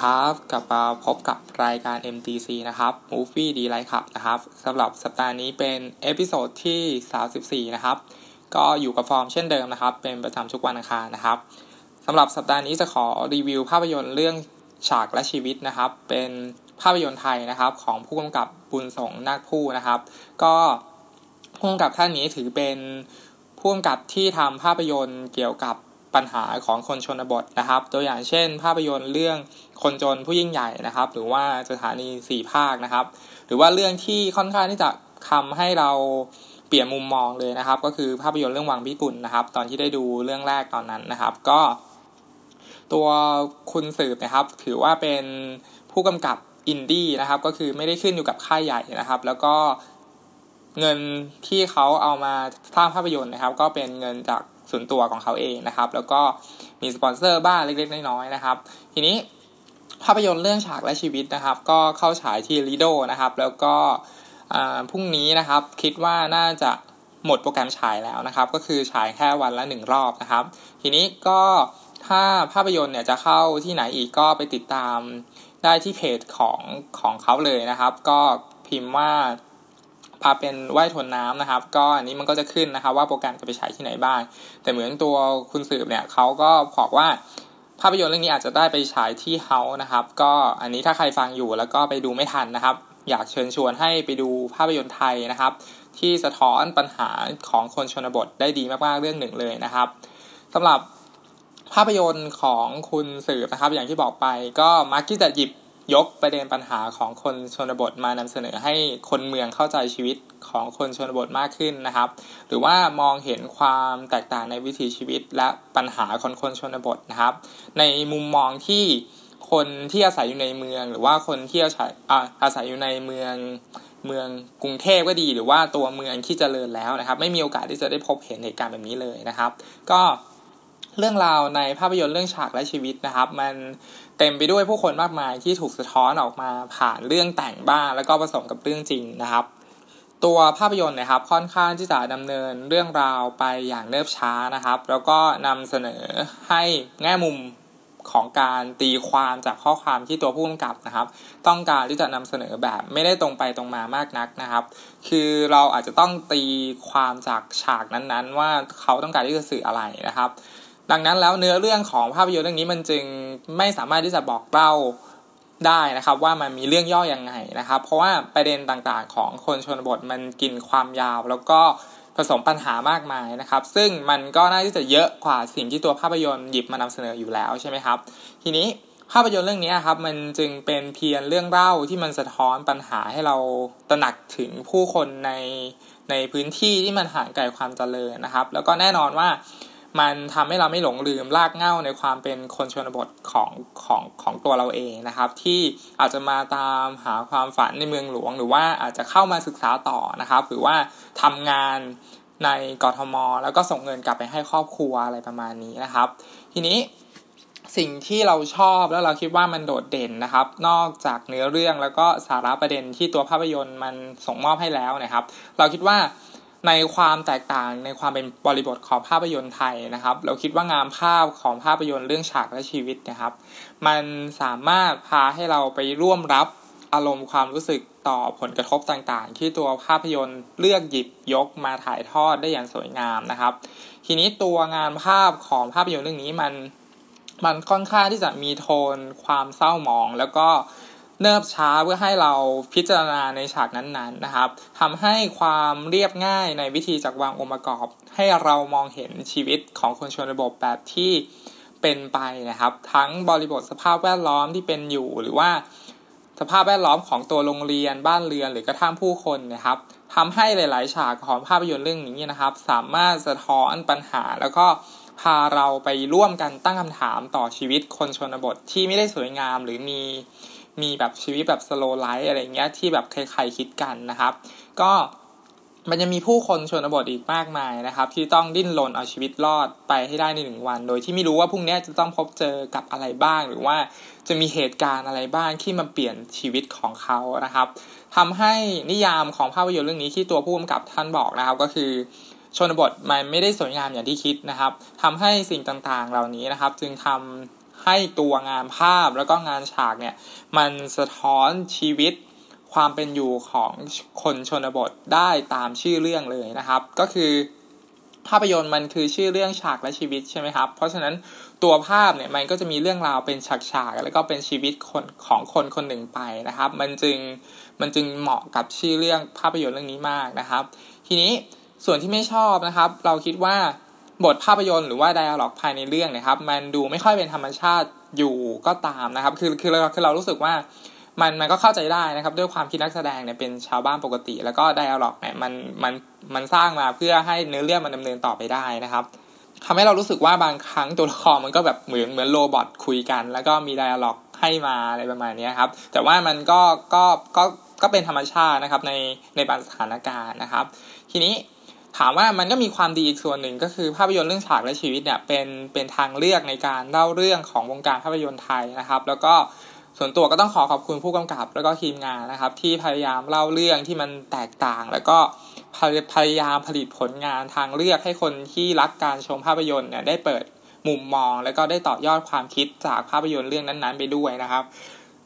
ครับ กลับมาพบกับรายการ MDC นะครับ Movie D Life ครับนะครับสำหรับสัปดาห์นี้เป็น episode ที่ 34 นะครับ ก็อยู่กับฟอร์มเช่นเดิมนะครับ เป็นประจำทุกวันอังคารนะครับสำหรับสัปดาห์นี้จะขอรีวิวภาพยนตร์เรื่องฉากและชีวิตนะครับ เป็นภาพยนตร์ไทยนะครับ ของผู้กำกับบุญส่งนาคภู่นะครับ ก็ผู้กำกับท่านนี้ถือเป็นผู้กำกับที่ทำภาพยนตร์เกี่ยวกับ ปัญหาของคนชนบทนะครับ ตัวอย่างเช่น ภาพยนตร์เรื่องคนจนผู้ยิ่งใหญ่นะครับ หรือว่าสถานีสี่ภาคนะครับ หรือว่าเรื่องที่ค่อนข้างที่จะทำให้เราเปลี่ยนมุมมองเลยนะครับ ก็คือภาพยนตร์เรื่องวังพิกุลนะครับ ตอนที่ได้ดูเรื่องแรกตอนนั้นนะครับ ก็ตัวคุณสืบนะครับ ถือว่าเป็นผู้กำกับอินดี้นะครับ ก็คือไม่ได้ขึ้นอยู่กับค่ายใหญ่นะครับ แล้วก็เงินที่เขาเอามาสร้างภาพยนตร์นะครับ ก็เป็นเงินจาก ส่วนตัวของเขาเองนะครับ แล้วก็มีสปอนเซอร์บ้างเล็กๆน้อยๆนะครับ ทีนี้ภาพยนตร์เรื่องฉากและชีวิตนะครับ ก็เข้าฉายที่ลีโดนะครับ แล้วก็พรุ่งนี้นะครับคิดว่าน่าจะหมดโปรแกรมฉายแล้วนะครับ ก็คือฉายแค่วันละหนึ่งรอบนะครับ ทีนี้ก็ถ้าภาพยนตร์เนี่ยจะเข้าที่ไหนอีกก็ไปติดตามได้ที่เพจของของเขาเลยนะครับ ก็พิมพ์ว่าพา เป็นว่ายทนน้ำนะครับ ก็อันนี้มันก็จะขึ้นนะครับ ว่าโปรแกรมจะไปฉายที่ไหนบ้าง แต่เหมือนตัวคุณสืบเนี่ยเขาก็บอกว่าภาพยนตร์เรื่องนี้อาจจะได้ไปฉายที่เฮาส์นะครับ ก็อันนี้ถ้าใครฟังอยู่แล้วก็ไปดูไม่ทันนะครับ อยากเชิญชวนให้ไปดูภาพยนตร์ไทยนะครับ ที่สะท้อนปัญหาของคนชนบทได้ดีมากๆเรื่องหนึ่งเลยนะครับสำหรับภาพยนตร์ของคุณสืบนะครับ อย่างที่บอกไปก็มักที่จะหยิบ ยกประเด็นปัญหาของคนชนบทมานำเสนอให้คนเมืองเข้าใจชีวิตของคนชนบทมากขึ้นนะครับ หรือว่ามองเห็นความแตกต่างในวิถีชีวิตและปัญหาคนคนชนบทนะครับ ในมุมมองที่คนที่อาศัยอยู่ในเมือง หรือว่าคนที่อาศัยอาศัยอยู่ในเมืองเมืองกรุงเทพก็ดี หรือว่าตัวเมืองที่เจริญแล้วนะครับ ไม่มีโอกาสที่จะได้พบเห็นเหตุการณ์แบบนี้เลยนะครับ ก็ เรื่องราวในภาพยนตร์เรื่องฉากและชีวิตนะครับ มันเต็มไปด้วยผู้คนมากมายที่ถูกสะท้อนออกมาผ่านเรื่องแต่งบ้างแล้วก็ผสมกับเรื่องจริงนะครับ ตัวภาพยนตร์นะครับค่อนข้างที่จะดำเนินเรื่องราวไปอย่างเนิบช้านะครับ แล้วก็นำเสนอให้แง่มุมของการตีความจากข้อความที่ตัวผู้กำกับนะครับ ต้องการที่จะนำเสนอแบบไม่ได้ตรงไปตรงมามากนักนะครับ คือเราอาจจะต้องตีความจากฉากนั้นๆ ว่าเขาต้องการที่จะสื่ออะไรนะครับ ดังนั้นแล้วเนื้อเรื่องของภาพยนตร์เรื่องนี้มันจึงไม่สามารถที่จะบอกเล่าได้นะครับว่ามันมีเรื่องย่ออยังไงนะครับ เพราะว่าประเด็นต่างๆของคนชนบทมันกินความยาว แล้วก็ผสมปัญหามากมายนะครับ ซึ่งมันก็น่าที่จะเยอะกว่าสิ่งที่ตัวภาพยนตร์หยิบมานำเสนออยู่แล้วใช่ไหมครับ ทีนี้ภาพยนตร์เรื่องนี้ครับมันจึงเป็นเพียงเรื่องเล่าที่มันสะท้อนปัญหาให้เราตระหนักถึงผู้คนในในพื้นที่ที่มันห่างไกลความเจริญนะครับ แล้วก็แน่นอนว่า มันทำให้เราไม่หลงลืมรากเง้าในความเป็นคนชนบทของของของตัวเราเองนะครับ ที่อาจจะมาตามหาความฝันในเมืองหลวง หรือว่าอาจจะเข้ามาศึกษาต่อนะครับ หรือว่าทำงานในกรทม แล้วก็ส่งเงินกลับไปให้ครอบครัวอะไรประมาณนี้นะครับ ทีนี้สิ่งที่เราชอบแล้วเราคิดว่ามันโดดเด่นนะครับ นอกจากเนื้อเรื่องแล้วก็สาระประเด็นที่ตัวภาพยนตร์มันส่งมอบให้แล้วนะครับ เราคิดว่า ในความแตกต่างในความเป็นบริบทของภาพยนตร์ไทยนะครับ เราคิดว่างามภาพของภาพยนตร์เรื่องฉากและชีวิตนะครับ มันสามารถพาให้เราไปร่วมรับอารมณ์ความรู้สึกต่อผลกระทบต่างๆ ที่ตัวภาพยนตร์เลือกหยิบยกมาถ่ายทอดได้อย่างสวยงามนะครับ ทีนี้ตัวงานภาพของภาพยนตร์เรื่องนี้มันมันค่อนข้างที่จะมีโทนความเศร้าหมอง แล้วก็ เนิบช้าเพื่อให้เราพิจารณาในฉากนั้นๆนะครับทำให้ความเรียบง่ายในวิธีจักวางองค์ประกอบ ให้เรามองเห็นชีวิตของคนชนบทแบบที่เป็นไปนะครับ ทั้งบริบทสภาพแวดล้อมที่เป็นอยู่หรือว่าสภาพแวดล้อมของตัวโรงเรียนบ้านเรือนหรือกระทั่งผู้คนนะครับทำให้หลาย ๆ ฉากของภาพยนตร์เรื่องนี้นะครับ สามารถสะท้อนปัญหาแล้วก็พาเราไปร่วมกันตั้งคำถามต่อชีวิตคนชนบทที่ไม่ได้สวยงามหรือมี มีแบบชีวิตแบบสโลไลฟ์อะไรเงี้ยที่แบบใครๆคิดกันนะครับ ก็มันจะมีผู้คนชนบทอีกมากมายนะครับ ที่ต้องดิ้นรนเอาชีวิตรอดไปให้ได้ในหนึ่งวัน โดยที่ไม่รู้ว่าพรุ่งนี้จะต้องพบเจอกับอะไรบ้าง หรือว่าจะมีเหตุการณ์อะไรบ้างที่มาเปลี่ยนชีวิตของเขานะครับทำให้นิยามของภาพยนตร์เรื่องนี้ที่ตัวผู้กำกับท่านบอกนะครับก็คือชนบทมันไม่ได้สวยงามอย่างที่คิดนะครับทำให้สิ่งต่างๆ เหล่านี้นะครับ จึงทำ ให้ตัวงานภาพแล้วก็งานฉากเนี่ยมันสะท้อนชีวิตความเป็นอยู่ของคนชนบทได้ตามชื่อเรื่องเลยนะครับ ก็คือภาพยนตร์มันคือชื่อเรื่องฉากและชีวิตใช่ไหมครับ เพราะฉะนั้นตัวภาพเนี่ยมันก็จะมีเรื่องราวเป็นฉากๆแล้วก็เป็นชีวิตคนของคนคนหนึ่งไปนะครับ มันจึงมันจึงเหมาะกับชื่อเรื่องภาพยนตร์เรื่องนี้มากนะครับ ทีนี้ส่วนที่ไม่ชอบนะครับ เราคิดว่า บทภาพยนตร์หรือว่าไดอะล็อกภายในเรื่องนะครับ มันดูไม่ค่อยเป็นธรรมชาติอยู่ก็ตามนะครับ คือคือเราคือเรารู้สึกว่ามันมันก็เข้าใจได้นะครับ ด้วยความคิดนักแสดงเนี่ยเป็นชาวบ้านปกติ แล้วก็ไดอะล็อกเนี่ยมันมันมันสร้างมาเพื่อให้เนื้อเรื่องมันดำเนินต่อไปได้นะครับทำให้เรารู้สึกว่าบางครั้งตัวละครมันก็แบบเหมือนเหมือนโรบอทคุยกัน แล้วก็มีไดอะล็อกให้มาอะไรประมาณนี้ครับ แต่ว่ามันก็ก็ก็ก็เป็นธรรมชาตินะครับในในบางสถานการณ์นะครับ ทีนี้ ถามว่ามันก็มีความดีอีกส่วนหนึ่งก็คือภาพยนตร์เรื่องฉากและชีวิตเนี่ยเป็นเป็นทางเลือกในการเล่าเรื่องของวงการภาพยนตร์ไทยนะครับ แล้วก็ส่วนตัวก็ต้องขอขอบคุณผู้กำกับ แล้วก็ทีมงานนะครับ ที่พยายามเล่าเรื่องที่มันแตกต่าง แล้วก็พยายามผลิตผลงานทางเลือกให้คนที่รักการชมภาพยนตร์เนี่ยได้เปิดมุมมอง แล้วก็ได้ต่อยอดความคิดจากภาพยนตร์เรื่องนั้นๆ ไปด้วยนะครับ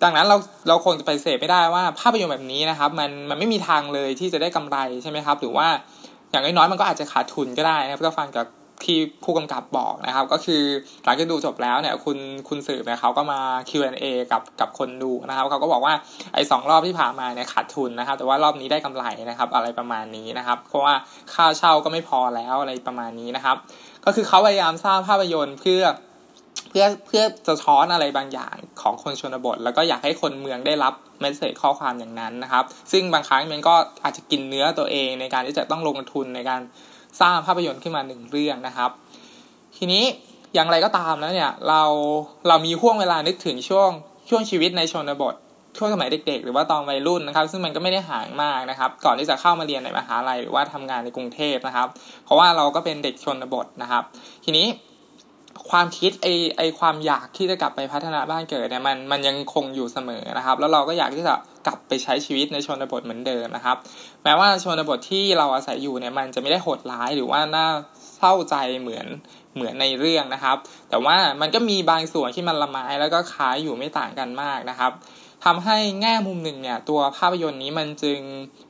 ดังนั้นเราเราคงจะไปเสพไม่ได้ว่าภาพยนตร์แบบนี้นะครับ มันมันไม่มีทางเลยที่จะได้กำไรใช่ไหมครับ หรือว่า อย่างน้อยๆมันก็อาจจะขาดทุนก็ได้นะครับก็ฟังจากที่ผู้กำกับบอกนะครับ ก็คือหลังจากดูจบแล้วเนี่ยคุณคุณสืบเนี่ยเขาก็มา Q&A กับกับคนดูนะครับเขาก็บอกว่าไอ้สองรอบที่ผ่านมาเนี่ยขาดทุนนะครับ แต่ว่ารอบนี้ได้กำไรนะครับ อะไรประมาณนี้นะครับ เพราะว่าค่าเช่าก็ไม่พอแล้วอะไรประมาณนี้นะครับ ก็คือเขาพยายามสร้างภาพยนตร์เพื่อ พื่อเพื่อจะช้อนอะไรบางอย่างของคนชนบท แล้วก็อยากให้คนเมืองได้รับเมสเซจข้อความอย่างนั้นนะครับ ซึ่งบางครั้งมันก็อาจจะกินเนื้อตัวเองในการที่จะต้องลงทุนในการสร้างภาพยนตร์ขึ้นมาหนึ่งเรื่องนะครับ ทีนี้อย่างไรก็ตามแล้วเนี่ยเราเรามีห่วงเวลานึกถึงช่วงช่วงชีวิตในชนบทช่วงสมัยเด็ก ๆ หรือว่าตอนวัยรุ่นนะครับ ซึ่งมันก็ไม่ได้ห่างมากนะครับ ก่อนที่จะเข้ามาเรียนในมหาลัยหรือว่าทำงานในกรุงเทพนะครับ เพราะว่าเราก็เป็นเด็กชนบทนะครับ ทีนี้ ความคิดไอไอความอยากที่จะกลับไปพัฒนาบ้านเกิดเนี่ยมันมันยังคงอยู่เสมอนะครับ แล้วเราก็อยากที่จะกลับไปใช้ชีวิตในชนบทเหมือนเดิมนะครับ แม้ว่าชนบทที่เราอาศัยอยู่เนี่ยมันจะไม่ได้โหดร้ายหรือว่าน่าเศร้าใจเหมือนเหมือนในเรื่องนะครับ แต่ว่ามันก็มีบางส่วนที่มันละไม้แล้วก็คล้ายอยู่ไม่ต่างกันมากนะครับทำให้แง่มุมหนึ่งเนี่ยตัวภาพยนตร์นี้มันจึง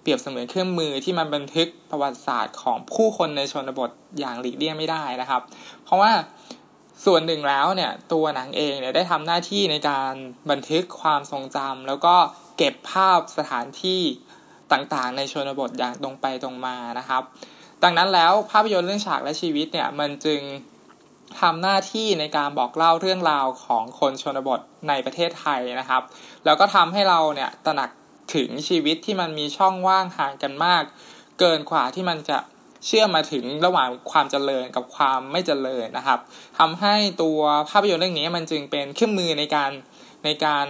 เปรียบเสมือนเครื่องมือที่มันบันทึกประวัติศาสตร์ของผู้คนในชนบทอย่างหลีกเลี่ยงไม่ได้นะครับ เพราะว่า ส่วนหนึ่งแล้วเนี่ยตัวหนังเองเนี่ยได้ทำหน้าที่ในการบันทึกความทรงจำแล้วก็เก็บภาพสถานที่ต่างๆ ในชนบทอย่างตรงไปตรงมานะครับ ดังนั้นแล้วภาพยนตร์เรื่องฉากและชีวิตเนี่ยมันจึงทำหน้าที่ในการบอกเล่าเรื่องราวของคนชนบทในประเทศไทยนะครับ แล้วก็ทำให้เราเนี่ยตระหนักถึงชีวิตที่มันมีช่องว่างห่างกันมาก เกินกว่าที่มันจะ เชื่อมมาถึงระหว่างความเจริญกับความไม่เจริญนะครับทำให้ตัวภาพยนตร์เรื่องนี้มันจึงเป็นเครื่องมือในการในการ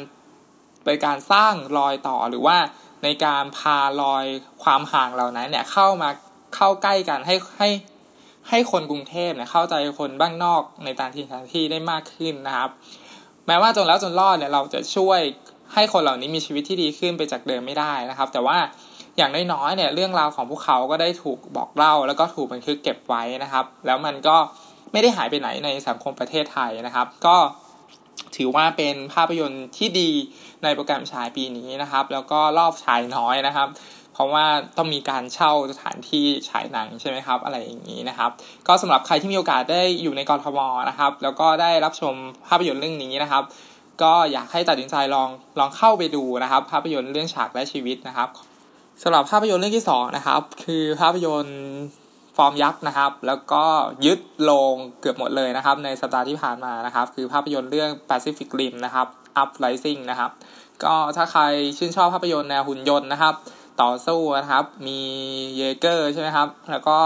ในการสร้างรอยต่อหรือว่าในการพารอยความห่างเหล่านั้นเนี่ยเข้ามาเข้าใกล้กันให้ให้ให้คนกรุงเทพเนี่ยเข้าใจคนบ้านนอกในต่างถิ่นต่างที่ได้มากขึ้นนะครับ แม้ว่าจนแล้วจนรอดเนี่ยเราจะช่วยให้คนเหล่านี้มีชีวิตที่ดีขึ้นไปจากเดิมไม่ได้นะครับ แต่ว่า อย่างน้อยๆเนี่ยเรื่องราวของพวกเขาก็ได้ถูกบอกเล่า แล้วก็ถูกบันทึกเก็บไว้นะครับ แล้วมันก็ไม่ได้หายไปไหนในสังคมประเทศไทยนะครับ ก็ถือว่าเป็นภาพยนตร์ที่ดีในโปรแกรมฉายปีนี้นะครับ แล้วก็รอบฉายน้อยนะครับ เพราะว่าต้องมีการเช่าสถานที่ฉายหนังใช่ไหมครับ อะไรอย่างนี้นะครับ ก็สำหรับใครที่มีโอกาสได้อยู่ในกรทมนะครับ แล้วก็ได้รับชมภาพยนตร์เรื่องนี้นะครับ ก็อยากให้ตัดสินใจลองลองเข้าไปดูนะครับ ภาพยนตร์เรื่องฉากและชีวิตนะครับ สำหรับภาพยนตร์เรื่องที่2นะครับ คือภาพยนตร์ฟอร์มยักษ์นะครับ แล้วก็ยึดโรงเกือบหมดเลยนะครับ ในสัปดาห์ที่ผ่านมานะครับ คือภาพยนตร์เรื่อง Pacific Rim นะครับ Uprising นะครับ ก็ถ้าใครชื่นชอบภาพยนตร์แนวหุ่นยนต์นะครับ ต่อสู้นะครับ มีเยเกอร์ใช่ไหมครับ แล้วก็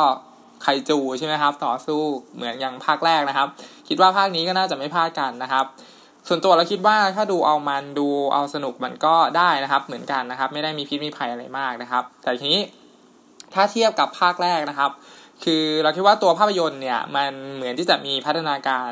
ไคจูใช่ไหมครับ ต่อสู้เหมือนอย่างภาคแรกนะครับ คิดว่าภาคนี้ก็น่าจะไม่พลาดกันนะครับ ส่วนตัวเราคิดว่าถ้าดูเอามันดูเอาสนุกมันก็ได้นะครับ เหมือนกันนะครับ ไม่ได้มีพิษมีภัยอะไรมากนะครับ แต่ทีนี้ถ้าเทียบกับภาคแรกนะครับ คือเราคิดว่าตัวภาพยนตร์เนี่ยมันเหมือนที่จะมีพัฒนาการ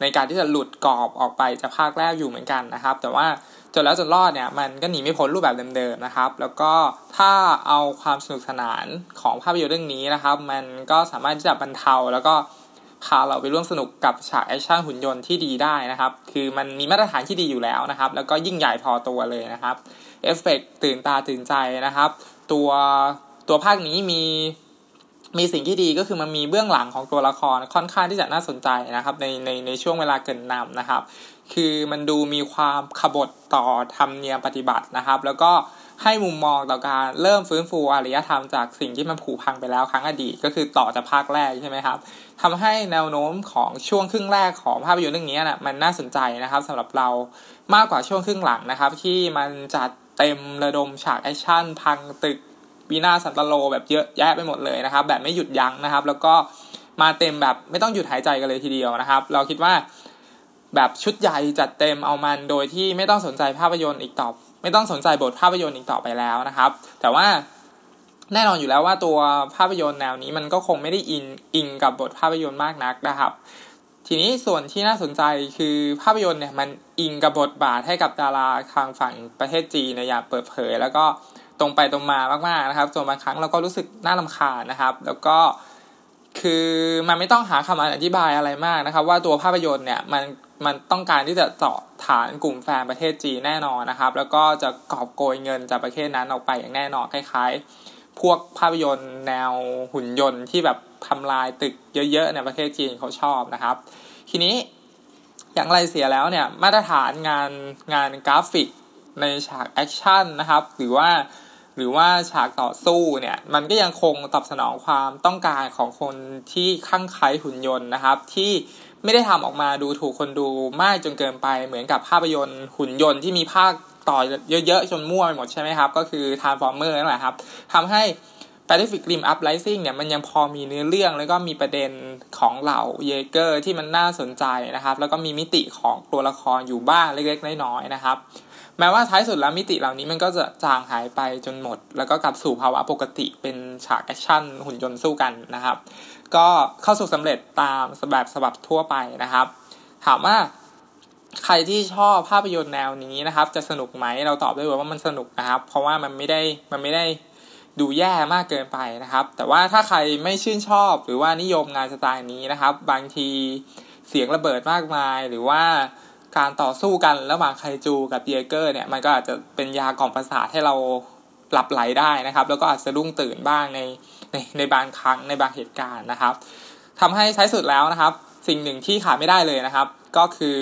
ในการที่จะหลุดกรอบออกไปจากภาคแรกอยู่เหมือนกันนะครับ แต่ว่าจนแล้วจนรอดเนี่ยมันก็หนีไม่พ้นรูปแบบเดิมๆนะครับ แล้วก็ถ้าเอาความสนุกสนานของภาพยนตร์เรื่องนี้นะครับ มันก็สามารถที่จะบรรเทาแล้วก็ พาเราไปร่วมสนุกกับฉากแอคชั่นหุ่นยนต์ที่ดีได้นะครับ คือมันมีมาตรฐานที่ดีอยู่แล้วนะครับ แล้วก็ยิ่งใหญ่พอตัวเลยนะครับเอฟเฟกตื่นตาตื่นใจนะครับ ตัวตัวภาคนี้มีมีสิ่งที่ดีก็คือมันมีเบื้องหลังของตัวละครค่อนข้างที่จะน่าสนใจนะครับ ในในในช่วงเวลาเกินนำนะครับ คือมันดูมีความขบฏต่อธรรมเนียมปฏิบัตินะครับ แล้วก็ ให้มุมมองต่อการเริ่มฟื้นฟูอารยธรรมจากสิ่งที่มันผุพังไปแล้วครั้งอดีตก็คือต่อจากภาคแรกใช่ไหมครับทำให้แนวโน้มของช่วงครึ่งแรกของภาพยนตร์เรื่องนี้นะมันน่าสนใจนะครับสำหรับเรามากกว่าช่วงครึ่งหลังนะครับ ที่มันจัดเต็มระดมฉากแอคชั่นพังตึกวินาศสันตะโรแบบเยอะแยะไปหมดเลยนะครับ แบบไม่หยุดยั้งนะครับ แล้วก็มาเต็มแบบไม่ต้องหยุดหายใจกันเลยทีเดียวนะครับ เราคิดว่าแบบชุดใหญ่จัดเต็มเอามันโดยที่ไม่ต้องสนใจภาพยนตร์อีกต่อ ไม่ต้องสนใจบทภาพยนตร์อีกต่อไปแล้วนะครับ แต่ว่าแน่นอนอยู่แล้วว่าตัวภาพยนตร์แนวนี้มันก็คงไม่ได้อินอิงกับบทภาพยนตร์มากนักนะครับ ทีนี้ส่วนที่น่าสนใจคือภาพยนตร์เนี่ยมันอิงกับบทบาทให้กับดาราทางฝั่งประเทศจีนในอย่างเปิดเผย แล้วก็ตรงไปตรงมามากๆนะครับส่วนบางครั้งเราก็รู้สึกน่าลำคาญนะครับ แล้วก็ คือมันไม่ต้องหาคำอธิบายอะไรมากนะครับ ว่าตัวภาพยนตร์เนี่ยมันมันต้องการที่จะเจาะฐานกลุ่มแฟนประเทศจีนแน่นอนนะครับ แล้วก็จะกอบโกยเงินจากประเทศนั้นออกไปอย่างแน่นอนคล้าย ๆ พวกภาพยนตร์แนวหุ่นยนต์ที่แบบทำลายตึกเยอะๆในประเทศจีนเขาชอบนะครับ ทีนี้อย่างไรเสียแล้วเนี่ยมาตรฐานงานงานกราฟิกในฉากแอคชั่นนะครับ หรือว่า หรือว่าฉากต่อสู้เนี่ยมันก็ยังคงตอบสนองความต้องการของคนที่คลั่งไคล้หุ่นยนต์นะครับ ที่ไม่ได้ทำออกมาดูถูกคนดูมากจนเกินไปเหมือนกับภาพยนตร์หุ่นยนต์ที่มีภาคต่อเยอะๆจนมั่วไปหมดใช่ไหมครับ ก็คือ Transformer นั่นแหละครับทำให้ Pacific Rim Uprising เนี่ยมันยังพอมีเนื้อเรื่องแล้วก็มีประเด็นของเหล่าเยเกอร์ที่มันน่าสนใจนะครับ แล้วก็มีมิติของตัวละครอยู่บ้างเล็กๆน้อยๆนะครับ แม้ว่าท้ายสุดแล้วมิติเหล่านี้มันก็จะจางหายไปจนหมด แล้วก็กลับสู่ภาวะปกติเป็นฉากแอคชั่นหุ่นยนต์สู้กันนะครับ ก็เข้าสูตรสำเร็จตามแบบฉบับทั่วไปนะครับ ถามว่าใครที่ชอบภาพยนตร์แนวนี้นะครับ จะสนุกไหมเราตอบได้ว่ามันสนุกนะครับ เพราะว่ามันไม่ได้มันไม่ได้ดูแย่มากเกินไปนะครับ แต่ว่าถ้าใครไม่ชื่นชอบหรือว่านิยมงานสไตล์นี้นะครับ บางทีเสียงระเบิดมากมาย หรือว่า การต่อสู้กันระหว่างไคจูกับเยเกอร์เนี่ยมันก็อาจจะเป็นยากล่อมประสาทให้เราหลับไหลได้นะครับ แล้วก็อาจจะรุ่งตื่นบ้างในในในบางครั้งในบางเหตุการณ์นะครับทำให้ใช้สุดแล้วนะครับ สิ่งหนึ่งที่ขาดไม่ได้เลยนะครับ ก็คือ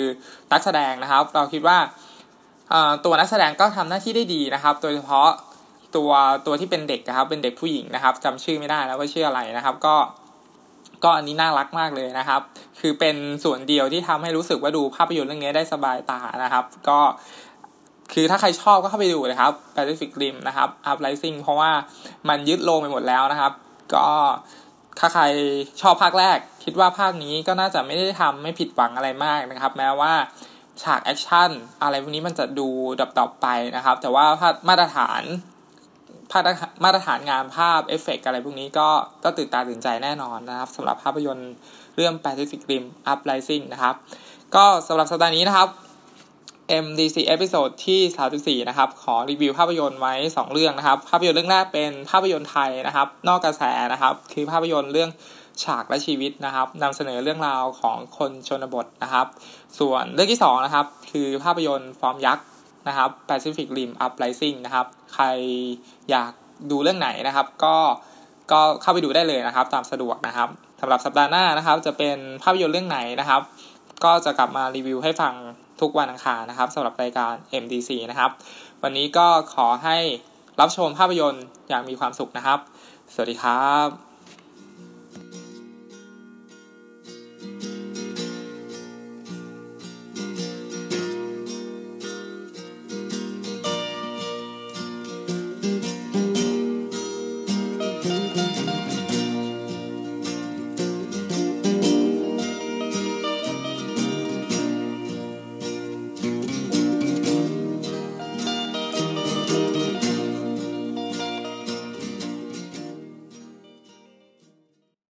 นักแสดงนะครับ เราคิดว่าตัวนักแสดงก็ทำหน้าที่ได้ดีนะครับ โดยเฉพาะตัวตัวที่เป็นเด็กนะครับ เป็นเด็กผู้หญิงนะครับจำชื่อไม่ได้แล้วว่าชื่ออะไรนะครับ ก็ ก็อันนี้น่ารักมากเลยนะครับ คือเป็นส่วนเดียวที่ทำให้รู้สึกว่าดูภาพยนตร์เรื่องนี้ได้สบายตานะครับ ก็คือถ้าใครชอบก็เข้าไปดูเลยครับ Pacific Rim นะครับ Uprising เพราะว่ามันยึดโลงไปหมดแล้วนะครับ ก็ถ้าใครชอบภาคแรก คิดว่าภาคนี้ก็น่าจะไม่ได้ทำไม่ผิดหวังอะไรมากนะครับ แม้ว่าฉากแอคชั่นอะไรพวกนี้มันจะดูดับๆไปนะครับ แต่ว่ามาตรฐาน มาตรฐานงานภาพเอฟเฟกอะไรพวกนี้ก็ก็ตื่นตาตื่นใจแน่นอนนะครับสำหรับภาพยนตร์เรื่อง Pacific Rim Uprising นะครับ ก็สำหรับสัปดาห์นี้นะครับ MDC episode ที่ 34 นะครับ ขอรีวิวภาพยนตร์ไว้ 2 เรื่องนะครับ ภาพยนตร์เรื่องแรกเป็นภาพยนตร์ไทยนะครับ นอกกระแสนะครับ คือภาพยนตร์เรื่องฉากและชีวิตนะครับนำเสนอเรื่องราวของคนชนบทนะครับ ส่วนเรื่องที่2นะครับ คือภาพยนตร์ฟอร์มยักษ์ นะครับ Pacific Rim Uprising นะครับ ใครอยากดูเรื่องไหนนะครับ ก็ก็เข้าไปดูได้เลยนะครับ ตามสะดวกนะครับสำหรับสัปดาห์หน้านะครับ จะเป็นภาพยนตร์เรื่องไหนนะครับ ก็จะกลับมารีวิวให้ฟังทุกวันอังคารนะครับสำหรับรายการ MDC นะครับ วันนี้ก็ขอให้รับชมภาพยนตร์อย่างมีความสุขนะครับ สวัสดีครับ